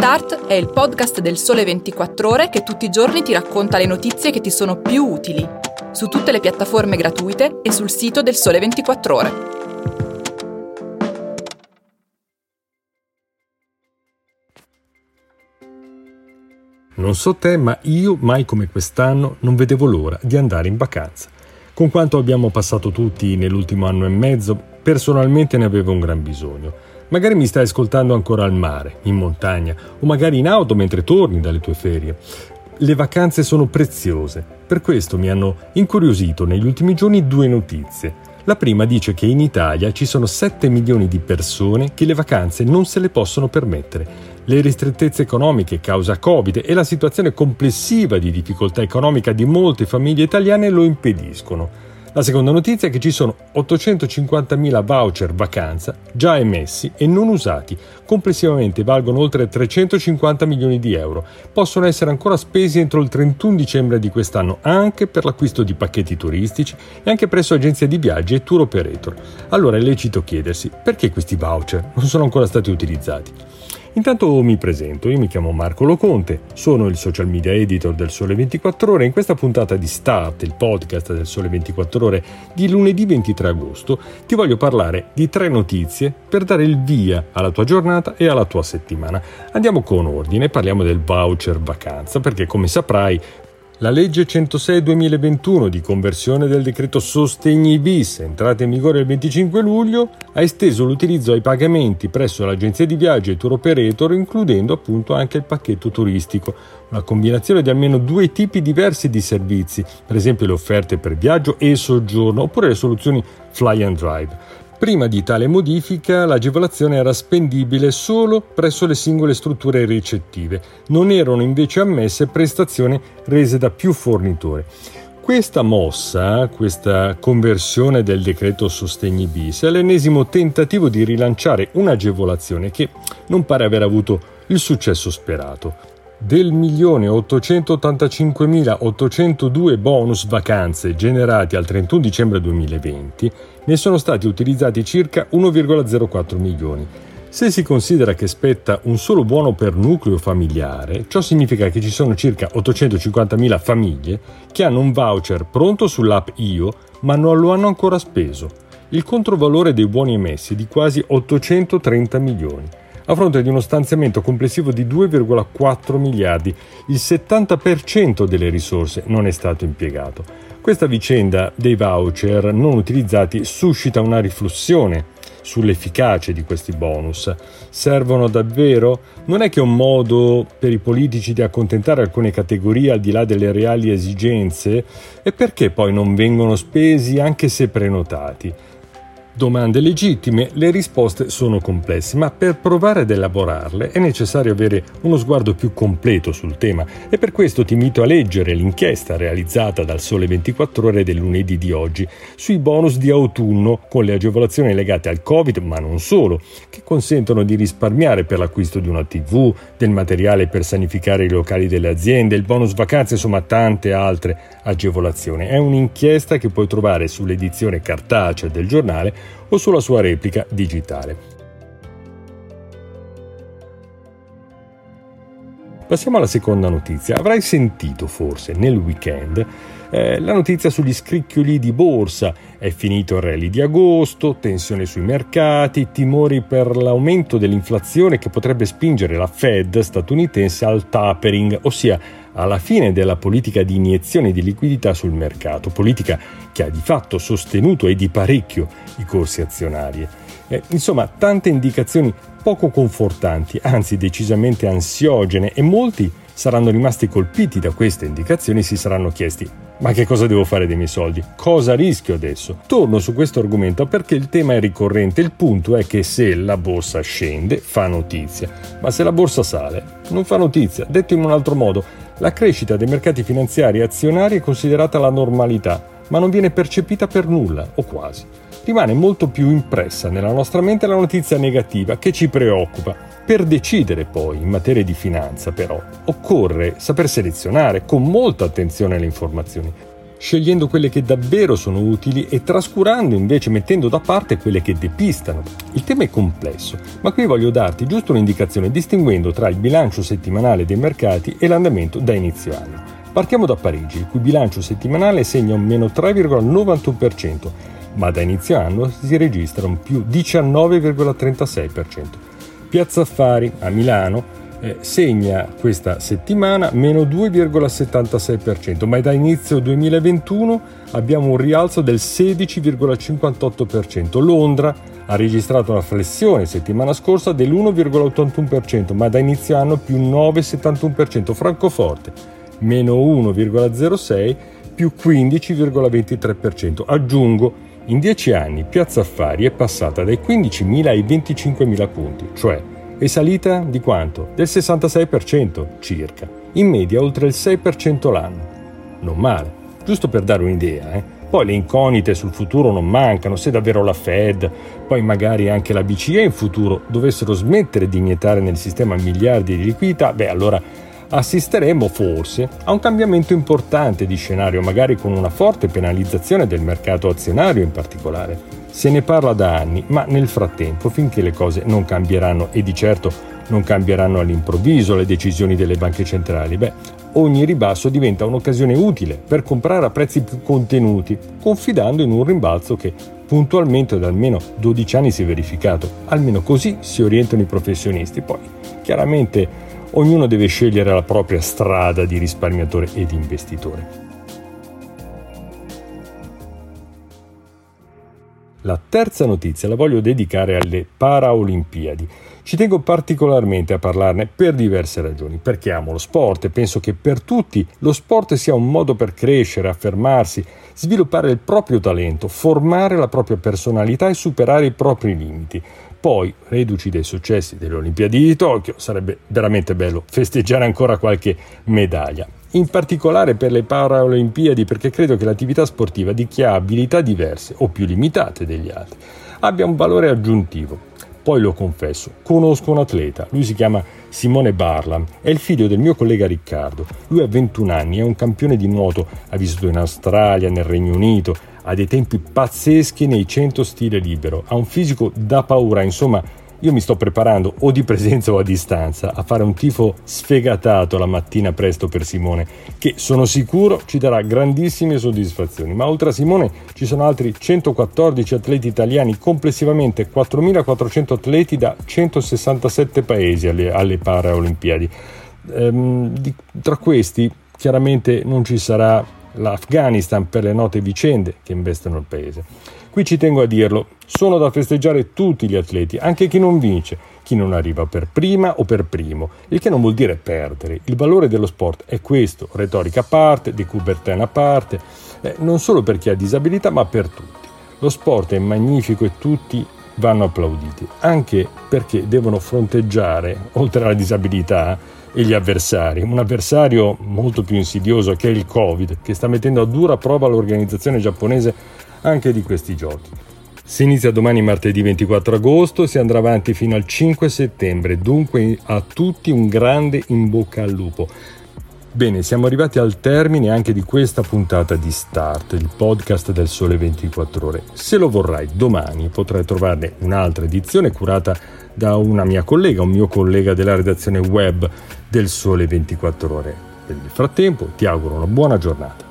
Start è il podcast del Sole 24 Ore che tutti i giorni ti racconta le notizie che ti sono più utili, su tutte le piattaforme gratuite e sul sito del Sole 24 Ore. Non so te, ma io mai come quest'anno non vedevo l'ora di andare in vacanza. Con quanto abbiamo passato tutti nell'ultimo anno e mezzo, personalmente ne avevo un gran bisogno. Magari mi stai ascoltando ancora al mare, in montagna o magari in auto mentre torni dalle tue ferie. Le vacanze sono preziose, per questo mi hanno incuriosito negli ultimi giorni due notizie. La prima dice che in Italia ci sono 7 milioni di persone che le vacanze non se le possono permettere. Le ristrettezze economiche causa Covid e la situazione complessiva di difficoltà economica di molte famiglie italiane lo impediscono. La seconda notizia è che ci sono 850.000 voucher vacanza già emessi e non usati. Complessivamente valgono oltre 350 milioni di euro. Possono essere ancora spesi entro il 31 dicembre di quest'anno anche per l'acquisto di pacchetti turistici e anche presso agenzie di viaggi e tour operator. Allora è lecito chiedersi perché questi voucher non sono ancora stati utilizzati. Intanto mi presento, io mi chiamo Marco Loconte, sono il social media editor del Sole 24 Ore in questa puntata di Start, il podcast del Sole 24 Ore di lunedì 23 agosto, ti voglio parlare di tre notizie per dare il via alla tua giornata e alla tua settimana. Andiamo con ordine, parliamo del voucher vacanza perché come saprai la legge 106-2021 di conversione del decreto Sostegni bis, entrata in vigore il 25 luglio, ha esteso l'utilizzo ai pagamenti presso l'agenzia di viaggio e tour operator, includendo appunto anche il pacchetto turistico, una combinazione di almeno due tipi diversi di servizi, per esempio le offerte per viaggio e soggiorno, oppure le soluzioni fly and drive. Prima di tale modifica l'agevolazione era spendibile solo presso le singole strutture ricettive, non erano invece ammesse prestazioni rese da più fornitori. Questa mossa, questa conversione del decreto sostegni bis, è l'ennesimo tentativo di rilanciare un'agevolazione che non pare aver avuto il successo sperato. Del milione 885.802 bonus vacanze generati al 31 dicembre 2020, ne sono stati utilizzati circa 1,04 milioni. Se si considera che spetta un solo buono per nucleo familiare, ciò significa che ci sono circa 850.000 famiglie che hanno un voucher pronto sull'app IO ma non lo hanno ancora speso. Il controvalore dei buoni emessi è di quasi 830 milioni a fronte di uno stanziamento complessivo di 2,4 miliardi. Il 70% delle risorse non è stato impiegato. Questa vicenda dei voucher non utilizzati suscita una riflessione sull'efficacia di questi bonus. Servono davvero? Non è che un modo per i politici di accontentare alcune categorie al di là delle reali esigenze? E perché poi non vengono spesi anche se prenotati? Domande legittime, le risposte sono complesse, ma per provare ad elaborarle è necessario avere uno sguardo più completo sul tema e per questo ti invito a leggere l'inchiesta realizzata dal Sole 24 ore del lunedì di oggi sui bonus di autunno con le agevolazioni legate al Covid, ma non solo, che consentono di risparmiare per l'acquisto di una TV, del materiale per sanificare i locali delle aziende, il bonus vacanze, insomma tante altre agevolazioni. È un'inchiesta che puoi trovare sull'edizione cartacea del giornale o sulla sua replica digitale. Passiamo alla seconda notizia. Avrai sentito forse nel weekend eh, la notizia sugli scricchioli di borsa. È finito il rally di agosto, tensione sui mercati, timori per l'aumento dell'inflazione che potrebbe spingere la Fed statunitense al tapering, ossia alla fine della politica di iniezione di liquidità sul mercato, politica che ha di fatto sostenuto e di parecchio i corsi azionari. Eh, insomma, tante indicazioni poco confortanti, anzi decisamente ansiogene e molti saranno rimasti colpiti da queste indicazioni e si saranno chiesti ma che cosa devo fare dei miei soldi? Cosa rischio adesso? Torno su questo argomento perché il tema è ricorrente. Il punto è che se la borsa scende fa notizia, ma se la borsa sale non fa notizia. Detto in un altro modo, la crescita dei mercati finanziari e azionari è considerata la normalità, ma non viene percepita per nulla, o quasi rimane molto più impressa nella nostra mente la notizia negativa che ci preoccupa. Per decidere poi in materia di finanza però occorre saper selezionare con molta attenzione le informazioni. scegliendo quelle che davvero sono utili e trascurando invece, mettendo da parte quelle che depistano. Il tema è complesso, ma qui voglio darti giusto un'indicazione distinguendo tra il bilancio settimanale dei mercati e l'andamento da inizio anno. Partiamo da Parigi, il cui bilancio settimanale segna un meno 3,91%, ma da inizio anno si registra un più 19,36%. Piazza Affari a Milano eh, segna questa settimana meno 2,76%, ma da inizio 2021 abbiamo un rialzo del 16,58%. Londra ha registrato una flessione settimana scorsa dell'1,81%, ma da inizio anno più 9,71%. Francoforte meno 1,06% più 15,23%. Aggiungo in 10 anni Piazza Affari è passata dai 15.000 ai 25.000 punti, cioè è salita di quanto? Del 66% circa, in media oltre il 6% l'anno. Non male, giusto per dare un'idea, eh? Poi le incognite sul futuro non mancano, se davvero la Fed, poi magari anche la BCE in futuro dovessero smettere di iniettare nel sistema miliardi di liquidità, beh allora assisteremo forse a un cambiamento importante di scenario, magari con una forte penalizzazione del mercato azionario in particolare. Se ne parla da anni, ma nel frattempo, finché le cose non cambieranno e di certo non cambieranno all'improvviso le decisioni delle banche centrali, beh, ogni ribasso diventa un'occasione utile per comprare a prezzi più contenuti, confidando in un rimbalzo che puntualmente da almeno 12 anni si è verificato. Almeno così si orientano i professionisti. Poi, chiaramente, ognuno deve scegliere la propria strada di risparmiatore ed investitore. La terza notizia la voglio dedicare alle Paraolimpiadi. Ci tengo particolarmente a parlarne per diverse ragioni, perché amo lo sport e penso che per tutti lo sport sia un modo per crescere, affermarsi, sviluppare il proprio talento, formare la propria personalità e superare i propri limiti. Poi, reduci dai successi delle Olimpiadi di Tokyo, sarebbe veramente bello festeggiare ancora qualche medaglia. In particolare per le Paralimpiadi, perché credo che l'attività sportiva di chi ha abilità diverse o più limitate degli altri abbia un valore aggiuntivo. Poi lo confesso, conosco un atleta, lui si chiama Simone Barlam, è il figlio del mio collega Riccardo. Lui ha 21 anni, è un campione di nuoto, ha vissuto in Australia, nel Regno Unito, ha dei tempi pazzeschi nei 100 stile libero, ha un fisico da paura, insomma io mi sto preparando o di presenza o a distanza a fare un tifo sfegatato la mattina presto per Simone, che sono sicuro ci darà grandissime soddisfazioni. Ma oltre a Simone ci sono altri 114 atleti italiani, complessivamente 4.400 atleti da 167 paesi alle, alle Paralimpiadi. Ehm, di, tra questi chiaramente non ci sarà l'Afghanistan per le note vicende che investono il paese. Qui ci tengo a dirlo, sono da festeggiare tutti gli atleti, anche chi non vince, chi non arriva per prima o per primo, il che non vuol dire perdere. Il valore dello sport è questo, retorica a parte, di Coubertin a parte, eh, non solo per chi ha disabilità, ma per tutti. Lo sport è magnifico e tutti vanno applauditi, anche perché devono fronteggiare, oltre alla disabilità, e gli avversari. Un avversario molto più insidioso che è il Covid, che sta mettendo a dura prova l'organizzazione giapponese anche di questi giochi. Si inizia domani martedì 24 agosto e si andrà avanti fino al 5 settembre, dunque a tutti un grande in bocca al lupo. Bene, siamo arrivati al termine anche di questa puntata di Start, il podcast del Sole 24 ore. Se lo vorrai, domani potrai trovarne un'altra edizione curata da una mia collega, un mio collega della redazione web del Sole 24 ore. Nel frattempo ti auguro una buona giornata.